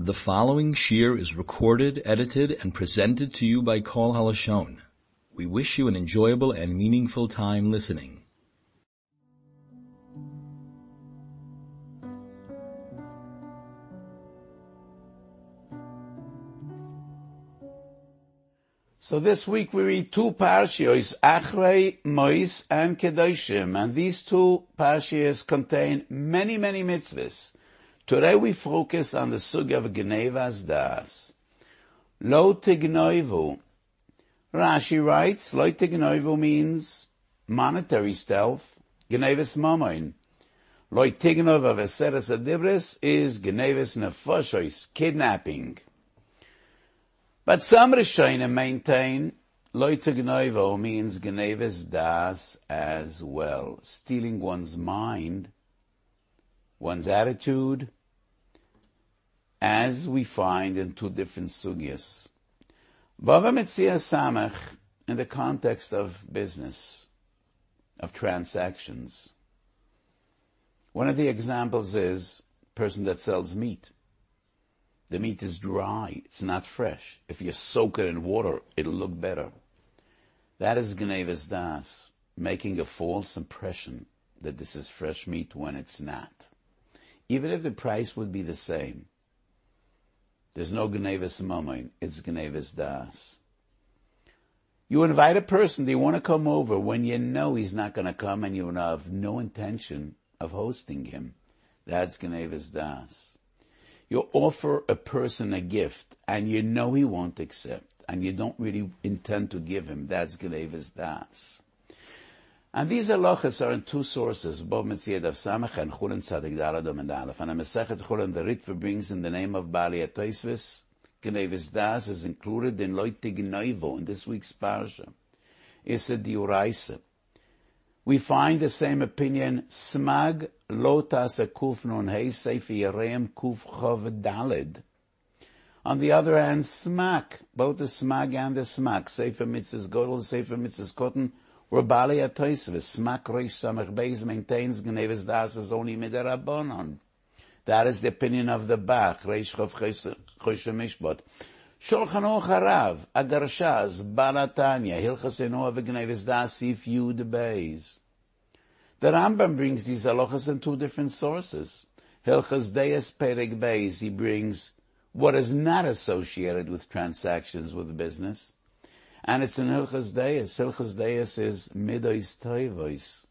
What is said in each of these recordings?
The following shir is recorded, edited, and presented to you by Kol Halashon. We wish you an enjoyable and meaningful time listening. So this week we read two parashiyos, Achrei, Mois, and Kedoshim, and these two parashiyos contain many, many mitzvahs. Today we focus on the sug of Gnevas Das. Lo tignoivu. Rashi writes, Lo tignoivu means monetary stealth, Gnevas mamoin. Lo tignov of Adibris is Gnevas nefoshois, kidnapping. But some Rishonim maintain Loita Gnoivo means Gneves Das as well, stealing one's mind, one's attitude, as we find in two different sugyas. Bava Metzia Samach in the context of business, of transactions. One of the examples is person that sells meat. The meat is dry. It's not fresh. If you soak it in water, it'll look better. That is Gnevis Das, making a false impression that this is fresh meat when it's not. Even if the price would be the same. There's no Gnevis Mamoin, it's Gnevis Das. You invite a person, they want to come over when you know he's not going to come and you have no intention of hosting him. That's Gnevis Das. You offer a person a gift and you know he won't accept and you don't really intend to give him. That's Gnevis Das. And these halachas are in two sources, Bob Metziyad of Samach and Chulin Tzadik Daladom and Aleph. And a Mesechet Chulin, the Ritva brings in the name of Bali Atoisvis, Gnevis Das is included in Loitig Noivo in this week's Parsha. It's a Diuraisa we find the same opinion, smag lotas kuf nun hey sefer Yereim kuf chov dalid. On the other hand, smak, both the smag and the smak, sefer mitzvahs godel, sefer mitzvahs kotten, were bali atoisvis. Smak reish samach beis maintains gnevis das as only midarabonon. That is the opinion of the Bach, reish choshe mishbot. Shulchan Harav, Agarshaz, Balatanya, Hilchas Enoah v'Gnevis Das, Sif Yud Beis. The Rambam brings these halachas in two different sources. Hilchas Deis Perek Beis, he brings what is not associated with transactions with business. And it's in Hilchas Deis. Hilchas Deis is Midois Toivois,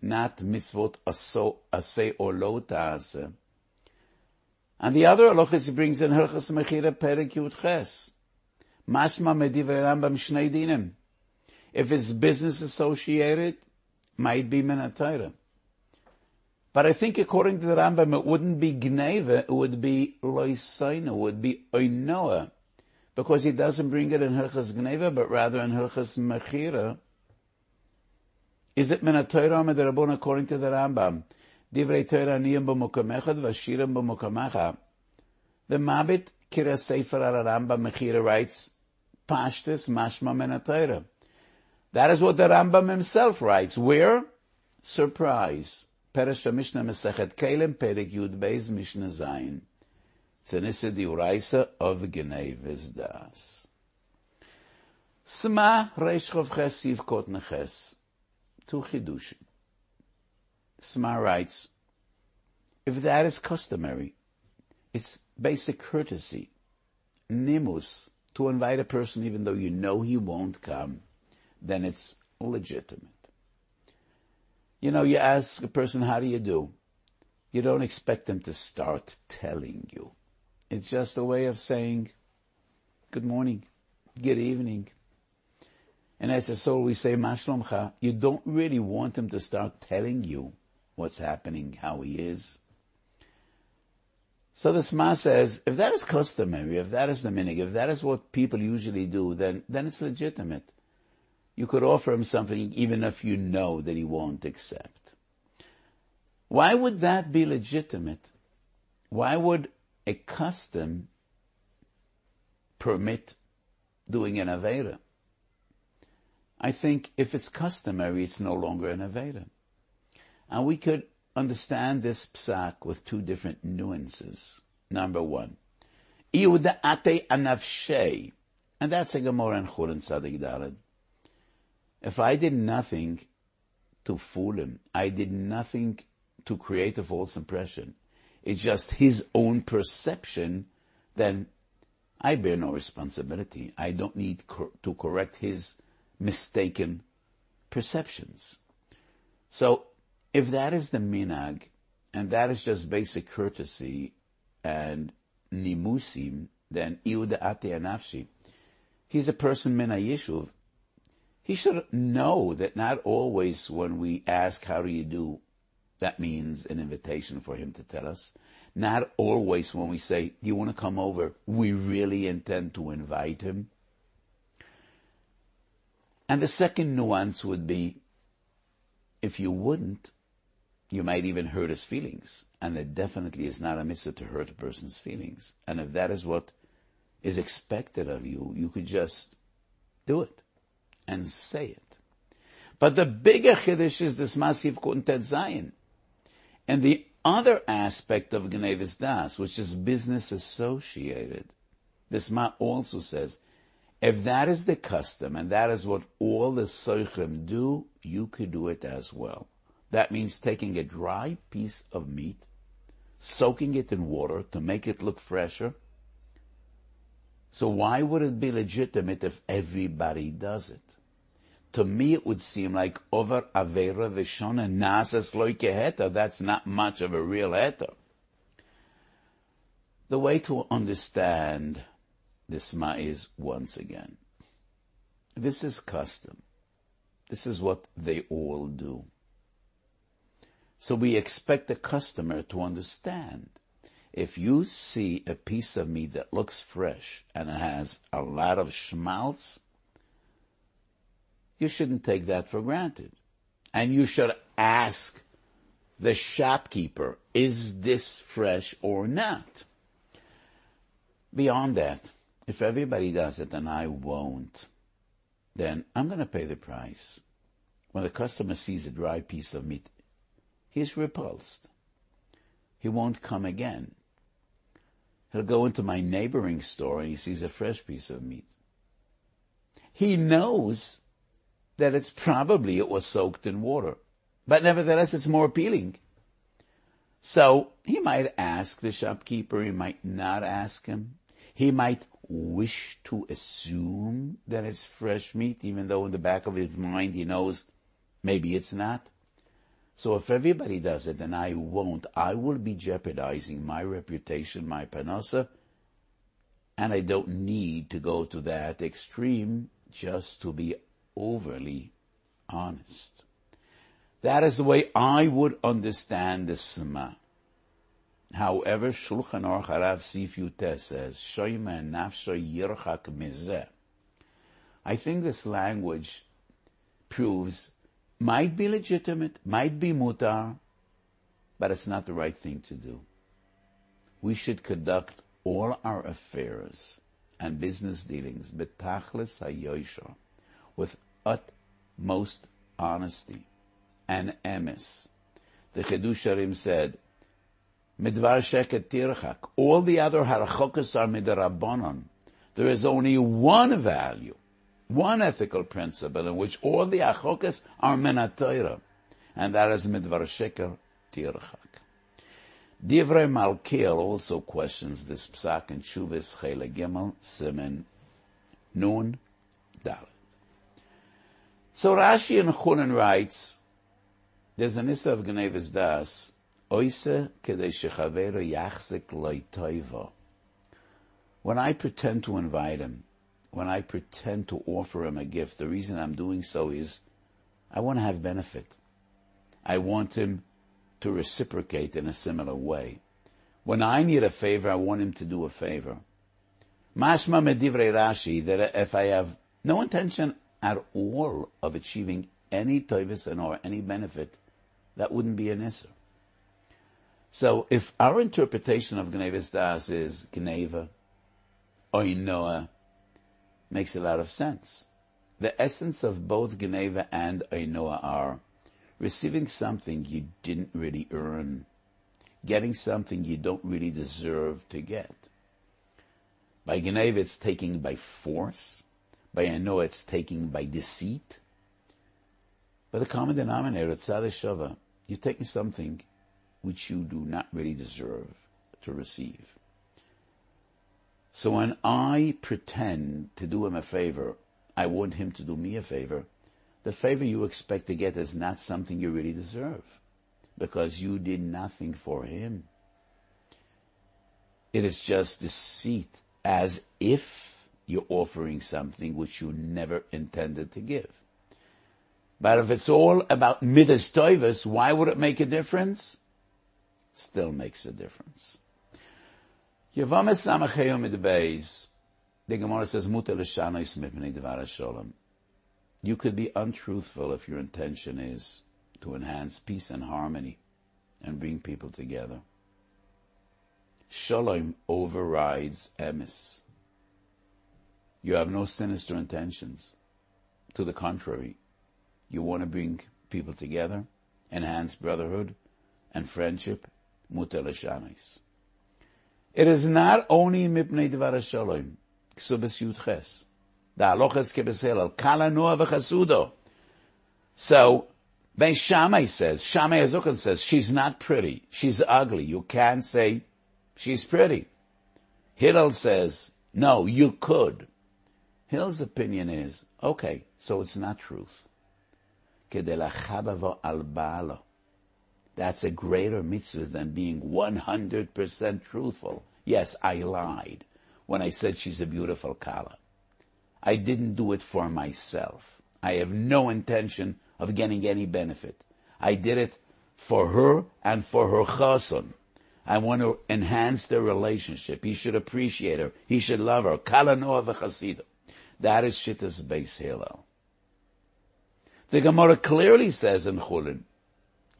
not mitzvot asay or lo ta'aseh. And the other halachas he brings in Hilchas Mechira Perek Yud Ches. Mashma medivrei Rambam Shnei Dinim. If it's business associated, might be Minatayra. But I think according to the Rambam, it wouldn't be Gneva, it would be Loisaina, it would be Oinoa. Because he doesn't bring it in Hilchas Gneva, but rather in Hilchas Mechira. Is it Minatayra or Medarabon according to the Rambam? Divrei Torah niyam b'mokamechad v'ashiram b'mokamacha. The Mabit Kira Sefer al Rambam Mechira writes, Pashtus mashma Minatayra. That is what the Rambam himself writes. Where? Surprise. Peresh Mishnah Mesechet Kelem Perek Yud Beis Mishnah Zayin. Zenisse di Uraisa of Geneves Das. Sma Reish Chov Ches Yiv Kot Neches. Tu Chidushim. Sma writes, if that is customary, it's basic courtesy, nimus, to invite a person even though you know he won't come, then it's legitimate. You know, you ask a person, how do you do? You don't expect them to start telling you. It's just a way of saying, good morning, good evening. And as a soul, we say, Mashlomcha. You don't really want him to start telling you what's happening, how he is. So the Sma says, if that is customary, if that is the minig, if that is what people usually do, then, then it's legitimate you could offer him something even if you know that he won't accept. Why would that be legitimate? Why would a custom permit doing an Aveda? I think if it's customary, it's no longer an Aveda. And we could understand this psak with two different nuances. Number one, Iudate anafshei. And that's a Gemara in Chur and Tzadik Dalet. If I did nothing to fool him, I did nothing to create a false impression. It's just his own perception, then I bear no responsibility. I don't need cor- to correct his mistaken perceptions. So, if that is the minag, and that is just basic courtesy and nimusim, then iuda ate anafshi. He's a person min. He should know that not always when we ask how do you do, that means an invitation for him to tell us. Not always when we say, do you want to come over? We really intend to invite him. And the second nuance would be, if you wouldn't, you might even hurt his feelings. And it definitely is not a mitzvah to hurt a person's feelings. And if that is what is expected of you, you could just do it and say it. But the bigger chiddush is this massive kuntet zayin. And the other aspect of Gnevis Das, which is business associated, this ma also says, if that is the custom and that is what all the soichim do, you could do it as well. That means taking a dry piece of meat, soaking it in water to make it look fresher. So why would it be legitimate if everybody does it? To me, it would seem like over avera vishona nasas loikeheta. That's not much of a real heta. The way to understand this ma is once again. This is custom. This is what they all do. So we expect the customer to understand. If you see a piece of meat that looks fresh and it has a lot of schmaltz, you shouldn't take that for granted. And you should ask the shopkeeper, is this fresh or not? Beyond that, if everybody does it and I won't, then I'm going to pay the price. When the customer sees a dry piece of meat, he's repulsed. He won't come again. He'll go into my neighboring store and he sees a fresh piece of meat. He knows that it's probably it was soaked in water, but nevertheless it's more appealing. So he might ask the shopkeeper, he might not ask him. He might wish to assume that it's fresh meat, even though in the back of his mind he knows maybe it's not. So if everybody does it and I won't, I will be jeopardizing my reputation, my panosa, and I don't need to go to that extreme just to be overly honest. That is the way I would understand the Sema. However, Shulchan Aruch Harav Sif Yutes says, nafsho yirchak mizeh. I think this language proves might be legitimate, might be mutar, but it's not the right thing to do. We should conduct all our affairs and business dealings betachlis hayoisha, with utmost honesty and emes. The Chidusharim said, Midvar sheket tirchak. All the other harachokas are midrabanon. There is only one value one ethical principle in which all the achokas are menatoira, and that is midvar sheker tirchak. Divrei Malkiel also questions this psak in Chuvas Chele Gimel Simen Nun Dalet. So Rashi in Chulin writes, there's an issa of Gnevis Das, Oise kedei shechavero yachzik loitoivo. When I pretend to invite him, when I pretend to offer him a gift, the reason I'm doing so is I want to have benefit. I want him to reciprocate in a similar way. When I need a favor, I want him to do a favor. Mashma medivrei Rashi that if I have no intention at all of achieving any toivus and or any benefit, that wouldn't be an issur. So if our interpretation of Gnevis Das is Gneva, Oinoah, makes a lot of sense. The essence of both Geneva and Ainoa are receiving something you didn't really earn, getting something you don't really deserve to get. By Geneva, it's taking by force. By Ano, it's taking by deceit. But the common denominator, Tzadeh Shava, you're taking something which you do not really deserve to receive. So when I pretend to do him a favor, I want him to do me a favor, the favor you expect to get is not something you really deserve because you did nothing for him. It is just deceit as if you're offering something which you never intended to give. But if it's all about midas toivus, why would it make a difference? Still makes a difference. The Gemara says, "Muter l'shanois mipnei sholem." You could be untruthful if your intention is to enhance peace and harmony and bring people together. Shalom overrides emis. You have no sinister intentions. To the contrary, you want to bring people together, enhance brotherhood and friendship. It is not only mipnei dvar shalom, ksubes yudches. Halachas kebesel al kala noa v'chasudo. So, Ben Shammai says, Shammai Azukan says, she's not pretty. She's ugly. You can't say she's pretty. Hillel says, no, you could. Hillel's opinion is, okay, so it's not truth. That's a greater mitzvah than being 100% truthful. Yes, I lied when I said she's a beautiful kala. I didn't do it for myself. I have no intention of getting any benefit. I did it for her and for her chason. I want to enhance their relationship. He should appreciate her. He should love her. Kala noa v'chasida. That is Shittas Beis Hillel. The Gemara clearly says in Chulin,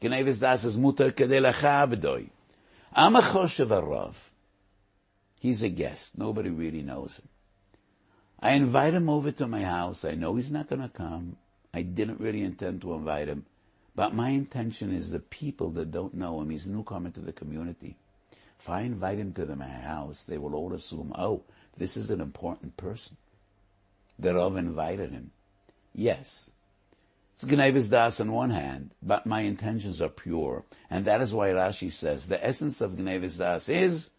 Gnevis das is mutar kedei. I'm a choshev arav. He's a guest. Nobody really knows him. I invite him over to my house. I know he's not going to come. I didn't really intend to invite him. But my intention is the people that don't know him, he's a newcomer to the community. If I invite him to my house, they will all assume, oh, this is an important person. That I've invited him. Yes. It's Gnevis Das on one hand, but my intentions are pure. And that is why Rashi says the essence of Gnevis Das is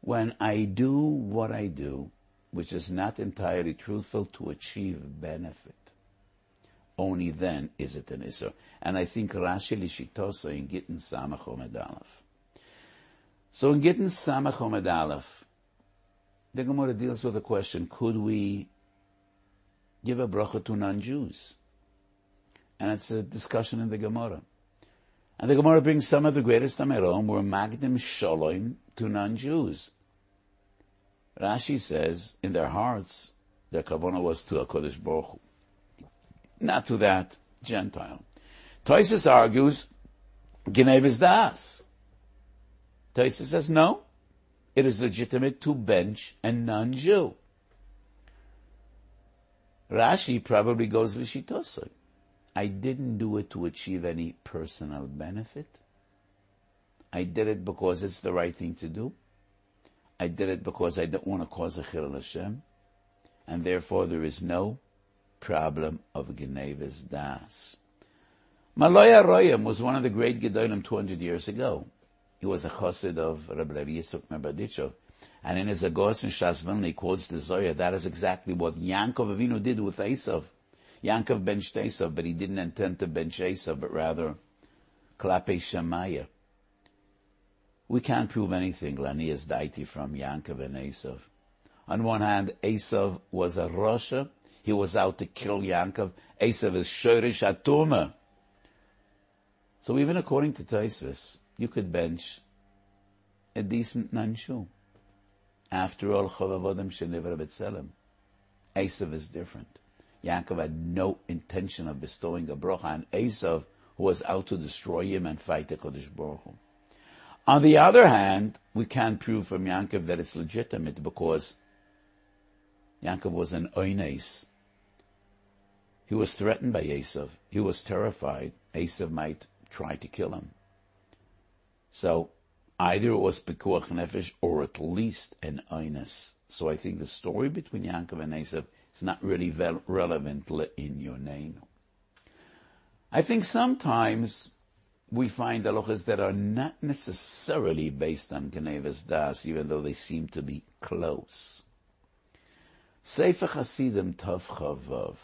when I do what I do, which is not entirely truthful to achieve benefit only then is it an Isser. And I think Rashi Lishitosa in Gittin Samach Omed So in Gittin Samach Omed the Gemara deals with the question, could we give a bracha to non-Jews? And it's a discussion in the Gemara. And the Gemara brings some of the greatest Amerom were Magdim Shalom to non-Jews. Rashi says, in their hearts, their kavanah was to a Kodesh Baruch Hu not to that Gentile. Toisus argues, Genevis das. Toisus says no, it is legitimate to bench a non-Jew. Rashi probably goes l'shitosai. I didn't do it to achieve any personal benefit. I did it because it's the right thing to do. I did it because I don't want to cause a chilul Hashem, and therefore there is no problem of Genevis Das. Maloya Royam was one of the great Gedolim 200 years ago. He was a chassid of Rabbi Levi Yitzchak Mebadichov. And in his Agos and Shas he quotes the Zoya. That is exactly what Yankov Avinu did with Esav. Yankov benched Esav, but he didn't intend to bench Esav, but rather Klape Shemaya. We can't prove anything, Lanias Daiti, from Yankov and Esav. On one hand, Esav was a Russia, he was out to kill Yankov. Esav is Shorish Atuma. So even according to Taisvis, you could bench a decent nanshu. After all, Chavavodim Shenivar B'Tselem. Esav is different. Yaakov had no intention of bestowing a bracha on Esav, who was out to destroy him and fight the Kodesh Baruch Hu. On the other hand, we can't prove from Yaakov that it's legitimate because Yaakov was an oines. He was threatened by Esav. He was terrified Esav might try to kill him. So Either it was Pekuach Nefesh or at least an Einus. So I think the story between Yaakov and Esav is not really relevant in your name. I think sometimes we find halachas that are not necessarily based on Genevas Das, even though they seem to be close. Sefer Hasidim Tav Chavav.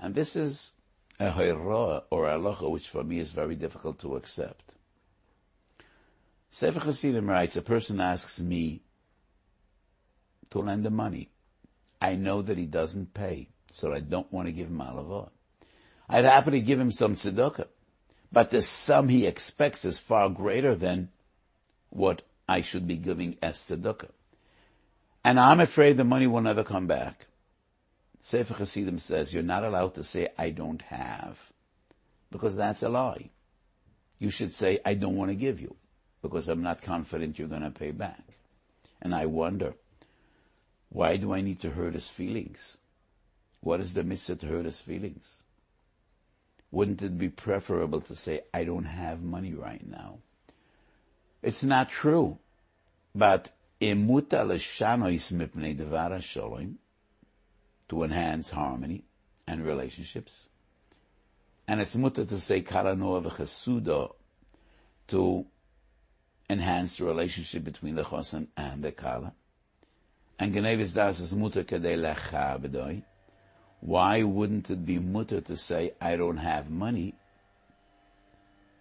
And this is a hayra or halacha which for me is very difficult to accept. Sefer Hasidim writes, a person asks me to lend him money. I know that he doesn't pay, so I don't want to give him alavot. I'd happily give him some tzedakah, but the sum he expects is far greater than what I should be giving as tzedakah. And I'm afraid the money will never come back. Sefer Hasidim says you're not allowed to say, I don't have, because that's a lie. You should say, I don't want to give you, because I'm not confident you're going to pay back. And I wonder, why do I need to hurt his feelings? What is the mitzvah to hurt his feelings? Wouldn't it be preferable to say, I don't have money right now? It's not true. But emuta l'shanois mipnei devara shalom to enhance harmony and relationships. And it's muta to say karanoa v'chasuda to enhance the relationship between the chosan and the kala. And genevis das is muta kadei lecha why wouldn't it be mutter to say, I don't have money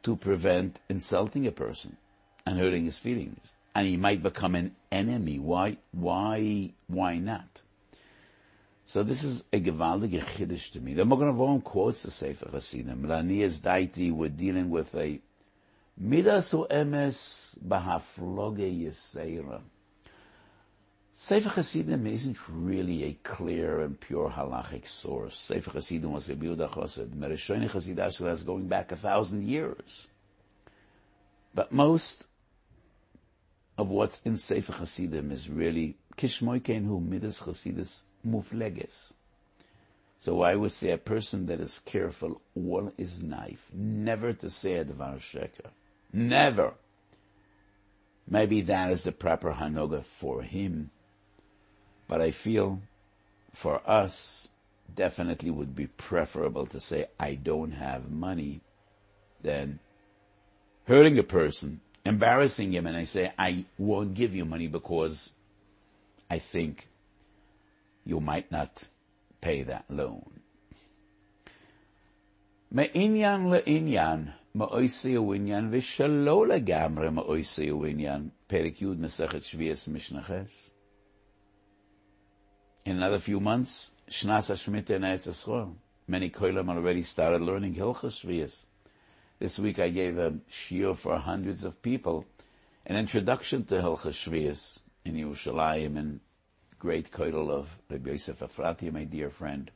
to prevent insulting a person and hurting his feelings? And he might become an enemy. Why, why, why not? So this is a gewaltige chiddush to me. The Magen Avraham quotes the Sefer Hasidim. Lanias daiti, we're dealing with a midas o emes bahafloge yisera. Sefer Hasidim isn't really a clear and pure halachic source. Sefer Hasidim was a Biuda Chosed. Mereshoni is going back a thousand years. But most of what's in Sefer Hasidim is really Kishmoikein hu midas Chasidis mufleges. So I would say a person that is careful all his knife, never to say a dvar sheker. Never. Maybe that is the proper Hanoga for him. But I feel for us, definitely would be preferable to say, I don't have money than hurting a person, embarrassing him, and I say, I won't give you money because I think you might not pay that loan. Me'inyan le'inyan, ma'oisi u'inyan v'shalo legamre. Perik Yud Mesechet Shvias Mishnaches. In another few months, Shnas HaShmita in Eretz Yisrael. Many Koilam already started learning Hilchas Shvias. This week I gave a shiur for hundreds of people, an introduction to Hilchas Shvias in Yerushalayim and great Koilal of Rabbi Yosef Afrati, my dear friend.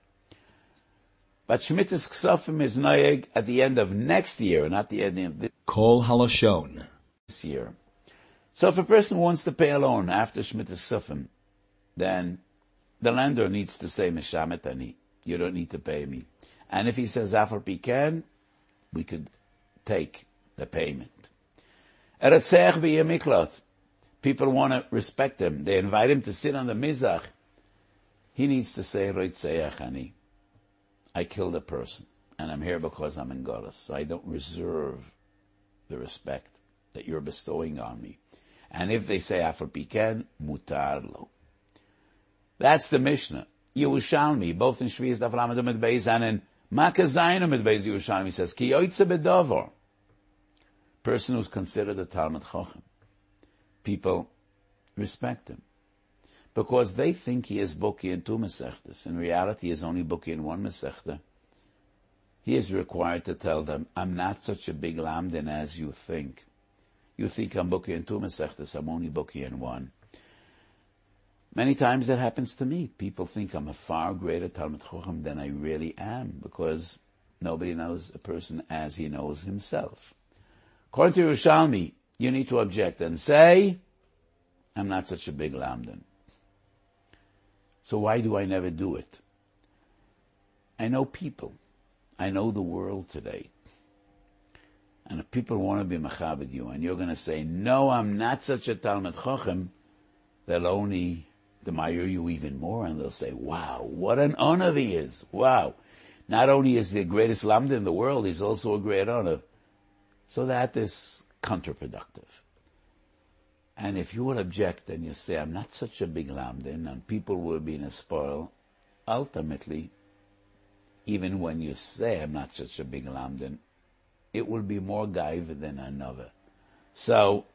But Shemitah's Ksafim is Noyeg at the end of next year, not the end of this. Kol Halashon. This year. So if a person wants to pay a loan after Shemitah's Ksafim, then the lender needs to say, Mishametani, you don't need to pay me. And if he says, Afar Pikan, we could take the payment. People want to respect him. They invite him to sit on the mizrach. He needs to say, Ani. I killed a person, and I'm here because I'm in Goddess. I don't reserve the respect that you're bestowing on me. And if they say Afar Pikan, mutarlo. That's the Mishnah. Yerushalmi, both in Shvi'ez Beis and in Makazayim Beis Yerushalmi says, Ki yoitze. Person who's considered a Talmud Chochem. People respect him. Because they think he is Buki in two Masechtas. In reality, he is only Buki in one Masechta. He is required to tell them, I'm not such a big lamdin as you think. You think I'm Buki in two Masechtas, I'm only Buki in one. Many times that happens to me. People think I'm a far greater Talmud Chochem than I really am because nobody knows a person as he knows himself. According to Yerushalmi, you need to object and say, I'm not such a big lamdan. So why do I never do it? I know people. I know the world today. And if people want to be machabed you, and you're going to say, no, I'm not such a Talmud Chochem, they'll only admire you even more, and they'll say, wow, what an honor he is. Wow. Not only is he the greatest lamda in the world, he's also a great honor. So that is counterproductive. And if you will object and you say, I'm not such a big lamdin, and people will be in a spoil, ultimately, even when you say I'm not such a big lamdin, it will be more gaiva than another. So,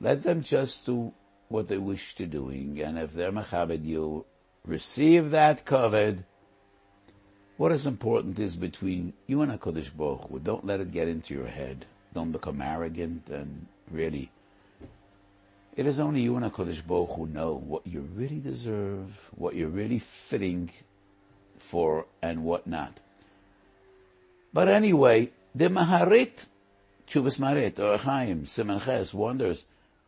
let them just do what they wish to doing, and if they're machabed you, receive that covered. What is important is between you and HaKadosh Baruch Hu. Don't let it get into your head. Don't become arrogant and really. It is only you and HaKadosh Baruch who know what you really deserve, what you're really fitting for, and what not. But anyway, the Maharit, Chuvas Maharit, or Chaim, Simon Ches, wonders,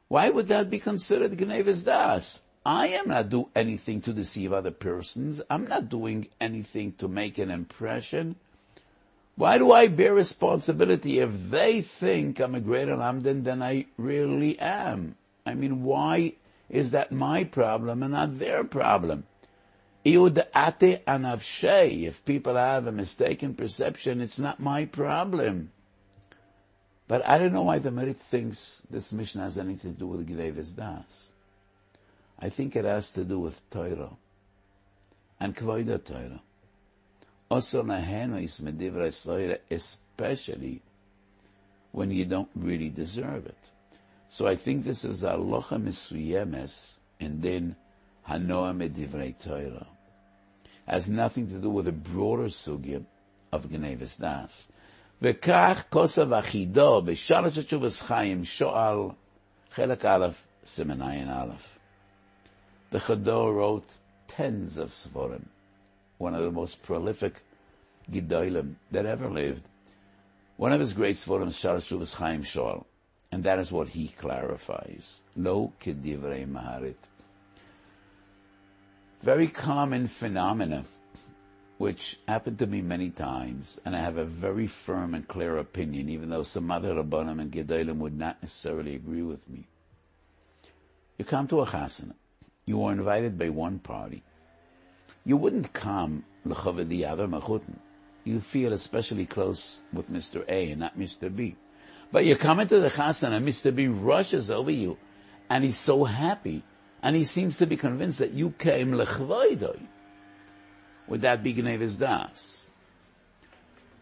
why would that be considered Gnevis Das? I am not doing anything to deceive other persons. I'm not doing anything to make an impression. Why do I bear responsibility if they think I'm a greater lamdan than I really am? I mean, why is that my problem and not their problem? If people have a mistaken perception, it's not my problem. But I don't know why the Maharit thinks this mission has anything to do with Gnevis Das. I think it has to do with Torah and Kvoida Torah. Also Nahenois Medivra especially when you don't really deserve it. So I think this is Aloha Misuyemes and then Hanoa Medivrei Torah. Has nothing to do with a broader sugya of Gnevis Das. וכך כוסף אחידו בשלוש התשובס חיים שואל חלק א', סימן עין א'. The Chador wrote tens of Svarim, one of the most prolific Gedolim that ever lived. One of his great Svarim is Shalosh Shuvas Chaim Shoal, and that is what he clarifies. Lo kedivrei maharit. Very common phenomena, which happened to me many times, and I have a very firm and clear opinion, even though some other Rabbanim and Gedolim would not necessarily agree with me. You come to a chasana you are invited by one party. You wouldn't come l'chaved the other machutin. You feel especially close with Mr. A and not Mr. B. But you come into the chassan and Mr. B rushes over you and he's so happy and he seems to be convinced that you came lechvoidoi. Would that be Gnevis Das?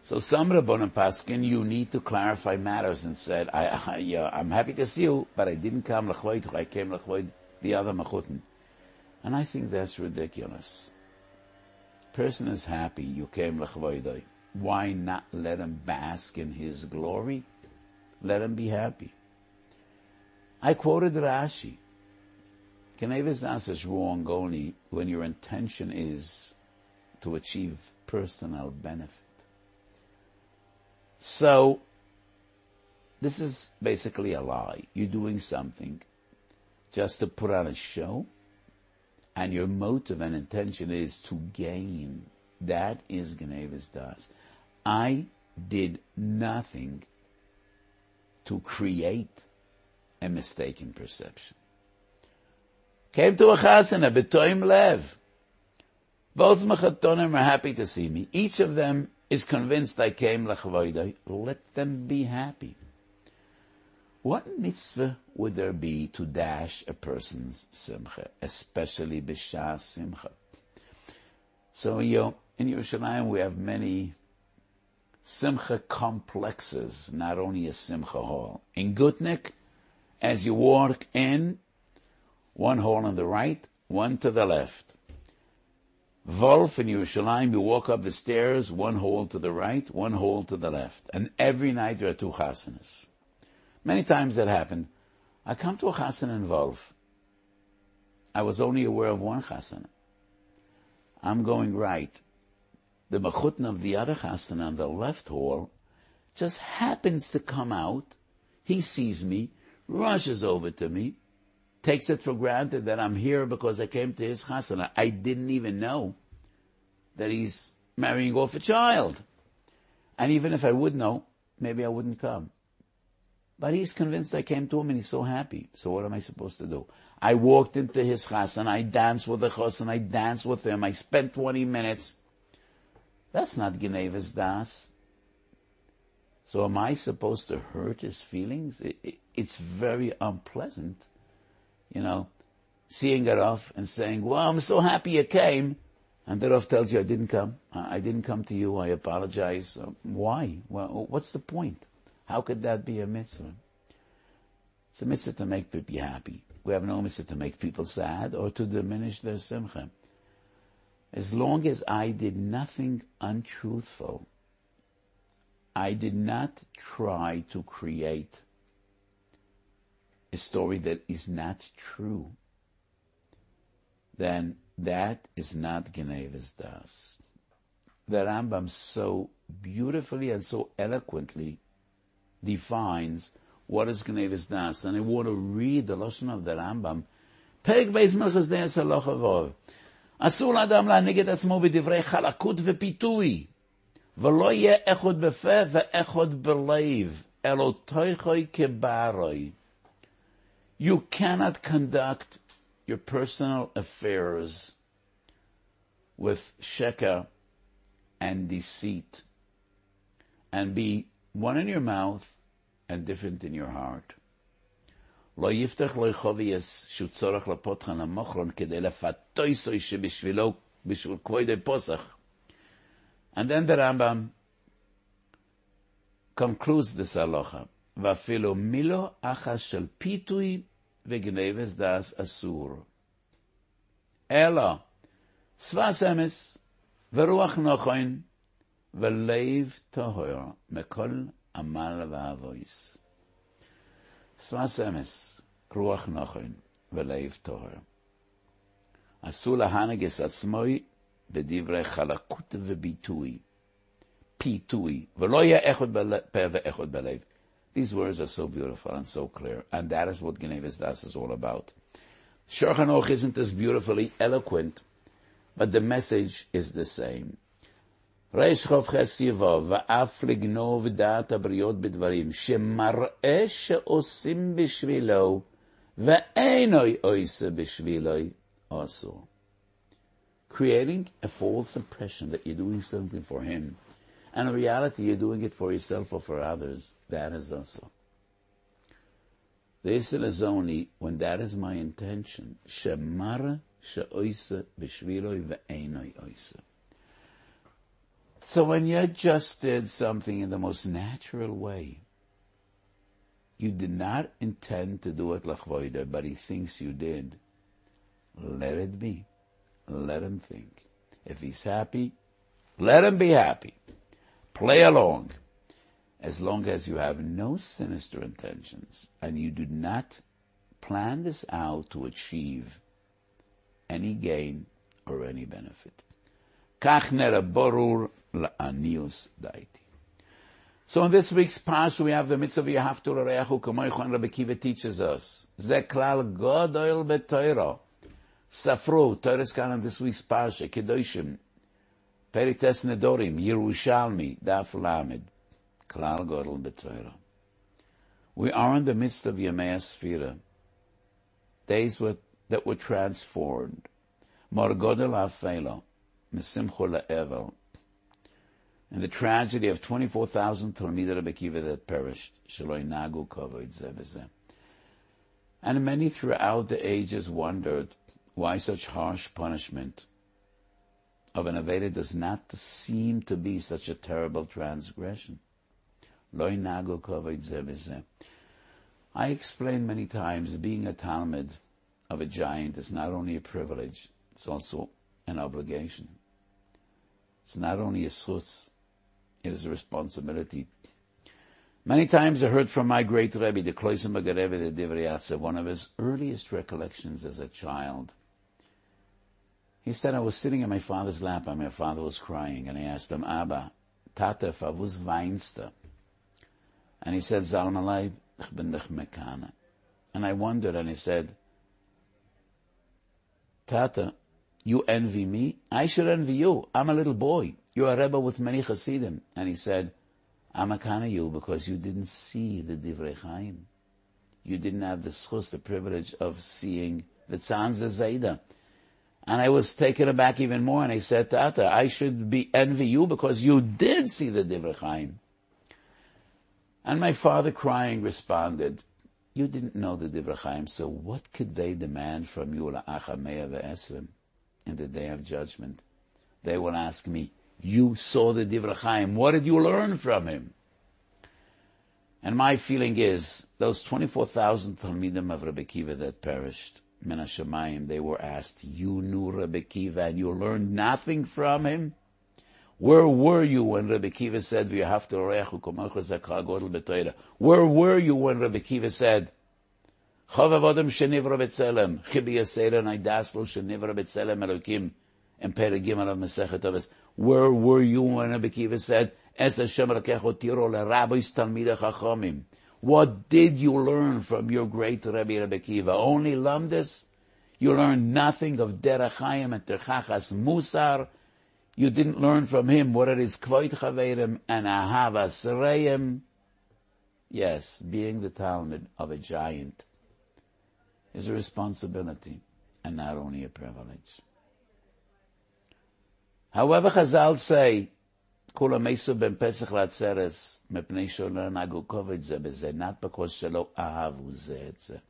So some Rabbanim Paskin, you need to clarify matters and said, I, I, am happy to see you, but I didn't come lechvoid, I came lechvoid the other machutin. And I think that's ridiculous. Person is happy, you came lechvoidai. Why not let him bask in his glory? Let him be happy. I quoted Rashi. Kenevis Das is wrong only when your intention is to achieve personal benefit. So, this is basically a lie. You're doing something just to put on a show and your motive and intention is to gain, that is Gnevis Das. I did nothing to create a mistaken perception. Came to a chasana, betoim lev. Both mechatonim are happy to see me. Each of them is convinced I came lechavoidai. Let them be happy. What mitzvah would there be to dash a person's simcha, especially b'shas simcha? So you know, in Yerushalayim we have many simcha complexes, not only a simcha hall. In Gutnik, as you walk in, one hall on the right, one to the left. Wolf in Yerushalayim, you walk up the stairs, one hall to the right, one hall to the left. And every night there are two chasanas. Many times that happened. I come to a chassan in Wolf. I was only aware of one chassan. I'm going right. The mechutin of the other chassan on the left hall just happens to come out. He sees me, rushes over to me, takes it for granted that I'm here because I came to his chasana. I didn't even know that he's marrying off a child. And even if I would know, maybe I wouldn't come. But he's convinced I came to him and he's so happy. So what am I supposed to do? I walked into his chas and I danced with the chas and I danced with him. I spent 20 minutes. That's not Geneva's das. So am I supposed to hurt his feelings? It, it, it's very unpleasant, you know, seeing it off and saying, well, I'm so happy you came. And the Rav tells you, I didn't come. I didn't come to you. I apologize. Uh, why? Well, what's the point? How could that be a mitzvah? It's a mitzvah to make people happy. We have no mitzvah to make people sad or to diminish their simcha. As long as I did nothing untruthful, I did not try to create a story that is not true, then that is not Geneva's Das. The Rambam so beautifully and so eloquently defines what is Geneva's Das. And I want to read the lesson of the Rambam. Perik Beis Melchus אסור לאדם להנהיג את עצמו בדברי חלקות ופיתוי, ולא יהיה אחד בפה ואחד בלב, אלא תויכוי כברוי. You cannot conduct your personal affairs with sheker and deceit and be one in your mouth and different in your heart. לא יפתח לו חובייס שהוא צורך לפותחן המוחרון כדי לפתויסוי שבשבילו, בשביל כבודי פוסח. And then the Rambam concludes this halacha. ואפילו מילו אחס של פיתוי וגנבס דס אסור. אלא שפת אמס ורוח נוחין ולב טהור מכל עמל ואבויס. Sras emes, ruach nochon, veleiv tohor. Asu lahanig es atzmoi bedivrei chalakut vebitui, pitui, velo echod pe ve'echod beleiv. These words are so beautiful and so clear, and that is what Gnevis Das is all about. Shulchan Aruch isn't as beautifully eloquent, but the message is the same. ריש חס יבוא, ואף לגנוב דעת הבריות בדברים, שמראה שעושים בשבילו, ואינו עושה בשבילו, also. Creating a false impression that you're doing something for him, and in reality you're doing it for yourself or for others, that is also. This is only when that is my intention. Shemara she'oisa b'shviloi ve'enoi oisa. So when you just did something in the most natural way, you did not intend to do it lachvoida, but he thinks you did. Let it be. Let him think. If he's happy, let him be happy. Play along. As long as you have no sinister intentions and you do not plan this out to achieve any gain or any benefit. Borur la'anius daiti. So in this week's parsha, we have the mitzvah Yehaftu l'reachu k'moichu, and Rabbi Kiva teaches us. Ze klal godoil b'toiro. Safru, Torah Skan in this week's parsha, Kedoshim, Perites Nedorim, Yerushalmi, Daf Lamed, Klal Godel betoiro. We are in the midst of Yemei Asfira, days that were transformed. Mor Godel. Mesimcho le'evel, and the tragedy of 24,000 Talmidei Rebbe Kiva that perished. Shaloi nagu kavod And many throughout the ages wondered why such harsh punishment of an Aveda does not seem to be such a terrible transgression. Loi nagu kavod I explained many times being a Talmud of a giant is not only a privilege, it's also an obligation. It's not only a schutz, it is a responsibility. Many times I heard from my great Rebbe, the Kloisim Rebbe, the Divrei one of his earliest recollections as a child. He said, I was sitting in my father's lap and my father was crying and I asked him, Abba, Tata, favus weinst And he said, Zalmalai, ich bin. And I wondered and he said, Tata, you envy me? I should envy you. I'm a little boy. You're a Rebbe with many Hasidim. And he said, Amakana you because you didn't see the Divrei Chaim. You didn't have the schus, the privilege of seeing the Tzanz Zayda. And I was taken aback even more and I said to Ata, I should be envy you because you did see the Divrei Chaim. And my father crying responded, you didn't know the Divrei Chaim, so what could they demand from you in the day of judgment? They will ask me, you saw the Divrei Chaim. What did you learn from him? And my feeling is, those 24,000 Talmidim of Rebbe Kiva that perished, Min HaShamayim, they were asked, you knew Rebbe Kiva and you learned nothing from him? Where were you when Rebbe Kiva said, Where were you when Rebbe Kiva said, Shenivra Chibi Naidaslo Shenivra Elokim, and of Masechet. Where were you when Rabbi Kiva said, Es Hashem Rakecho Tiro LeRabbeis Talmidei Chachomim? What did you learn from your great Rabbi Rabbi Kiva? Only Lamdes? You learned nothing of Derachayim and Terchachas Musar. You didn't learn from him what it is Kvoit Chaverim and Ahavas Reim. Yes, being the Talmud of a giant is a responsibility and not only a privilege. However, Chazal say, Kula Mesu ben Pesach Latzeres, Mepnei Sholer Nagu Kovetze Beze, not because Shelo Ahavu Zeetze.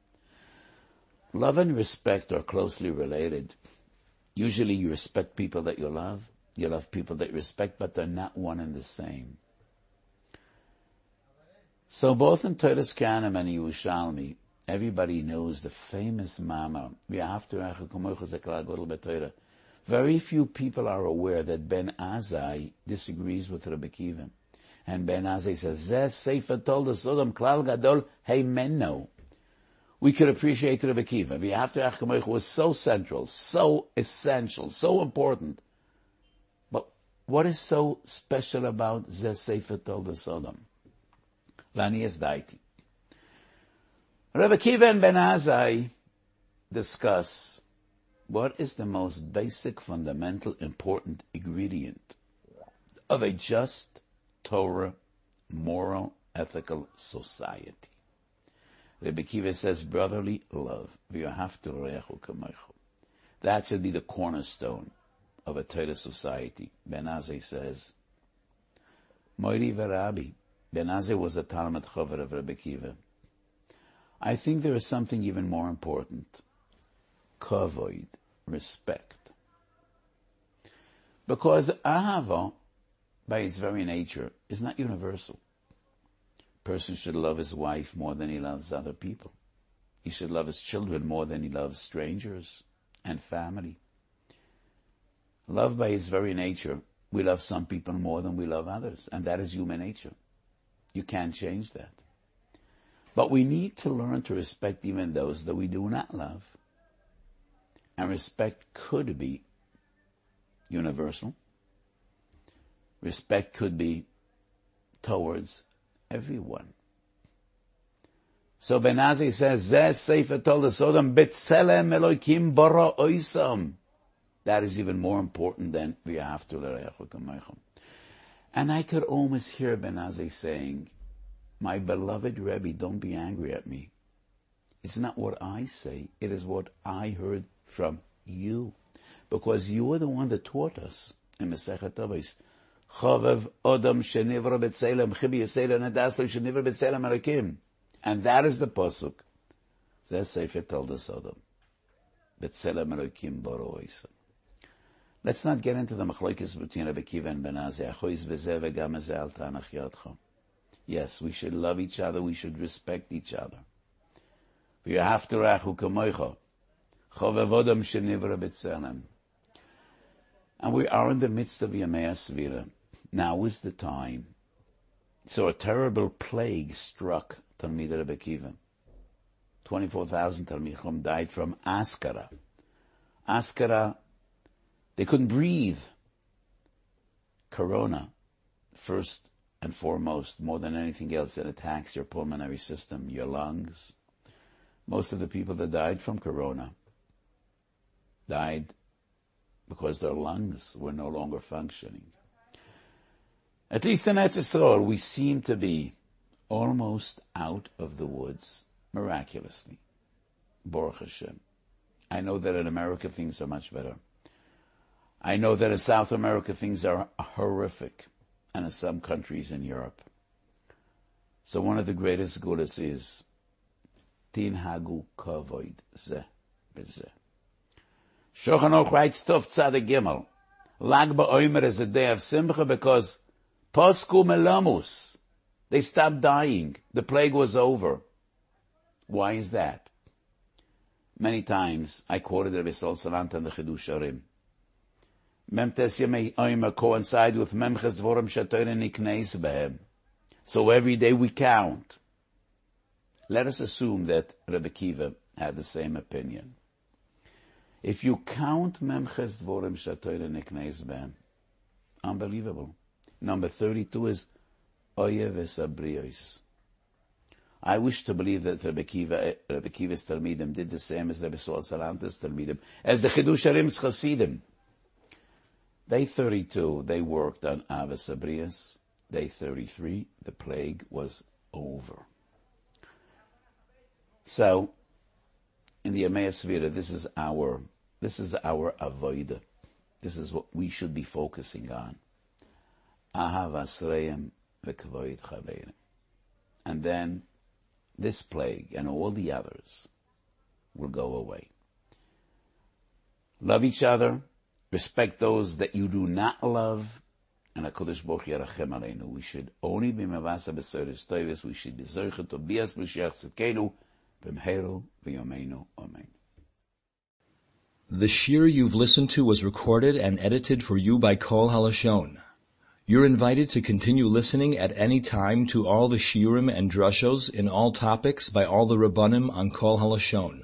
Love and respect are closely related. Usually you respect people that you love, you love people that you respect, but they're not one and the same. So both in Toras Kohanim and Yerushalmi, everybody knows the famous Mama, very few people are aware that Ben Azai disagrees with Rabbi Kiva. And Ben Azai says, Zeh Sefer told us Sodom Klal Gadol Hey Menno. We could appreciate Rabbi Kiva. V'yafter was so central, so essential, so important. But what is so special about Zeh Sefer told us Sodom? Lani es daiti. Rabbi Kiva and Ben Azai discuss what is the most basic, fundamental, important ingredient of a just Torah, moral, ethical society? Rebbe Kiva says brotherly love. That should be the cornerstone of a Torah society. Ben Azai says, Moiri Verabi. Ben Azai was a Talmud Chover of Rebbe Kiva. I think there is something even more important kavod, respect. Because ahava, by its very nature, is not universal. Person should love his wife more than he loves other people. He should love his children more than he loves strangers and family. Love by its very nature, we love some people more than we love others, and that is human nature. You can't change that. But we need to learn to respect even those that we do not love. And respect could be universal. Respect could be towards everyone. So Ben Azai says. That is even more important than And I could almost hear Ben Azai saying, my beloved Rebbe, don't be angry at me. It's not what I say, it is what I heard from you. Because you were the one that taught us in Masechet Avos. Chavev Odom Shenivra B'Tzelem Chibi Yisrael Nadaslo Shenivra B'Tzelem Arakim. And that is the Pasuk. Zeh Sefer told us Odom. B'Tzelem Arakim Let's not get into the machlokes between Rabbi Kiva and Ben al tanach yadcha. Yes, we should love each other, we should respect each other. And we are in the midst of Yamei Svira. Now is the time. So a terrible plague struck Talmid Rebbe Kiva. 24,000 Talmidim died from Askara. Askara, they couldn't breathe. Corona, first and foremost, more than anything else, it attacks your pulmonary system, your lungs. Most of the people that died from corona died because their lungs were no longer functioning. At least in Etzisrael, we seem to be almost out of the woods, miraculously. Baruch Hashem. I know that in America things are much better. I know that in South America things are horrific, and in some countries in Europe. So one of the greatest goods is Tinhagu Kavoid Ze Beze. Shulchan writes Tov Tzadik Gimel. Lag BaOmer is a day of Simcha because Posku Melamus. They stopped dying. The plague was over. Why is that? Many times I quoted Rabbi Sol Salant and the Chiddushei HaRim. Memtes Yemei coincide with Memches Dvorim Shatoyre Nikneis Behem. So every day we count. Let us assume that Rebbe Kiva had the same opinion. If you count Memches Dvorim Shatoyre Nikneis Behem, unbelievable. Number 32 is Oye Vesabriyos. I wish to believe that Rebbe, Kiva, eh, Rebbe Kiva's Talmidim did the same as Rebbe Sol Salanta's Talmidim, as the Chiddushei HaRim's Chasidim. Day 32, they worked on Avos Abrius. Day 33, the plague was over. So, in the Emmaus Svira, this is our, this is our avoida. This is what we should be focusing on. Ahavas reim v'kavoid chaverim. And then, this plague and all the others will go away. Love each other, respect those that you do not love, and HaKadosh Baruch Yerachem Aleinu. We should only be mevasa b'soris toivis, we should be zerchet to bias b'shiach tzidkenu, b'mheru v'yomeinu, amen. The shir you've listened to was recorded and edited for you by Kol Halashon. You're invited to continue listening at any time to all the shiurim and drushos in all topics by all the rabbanim on Kol Halashon.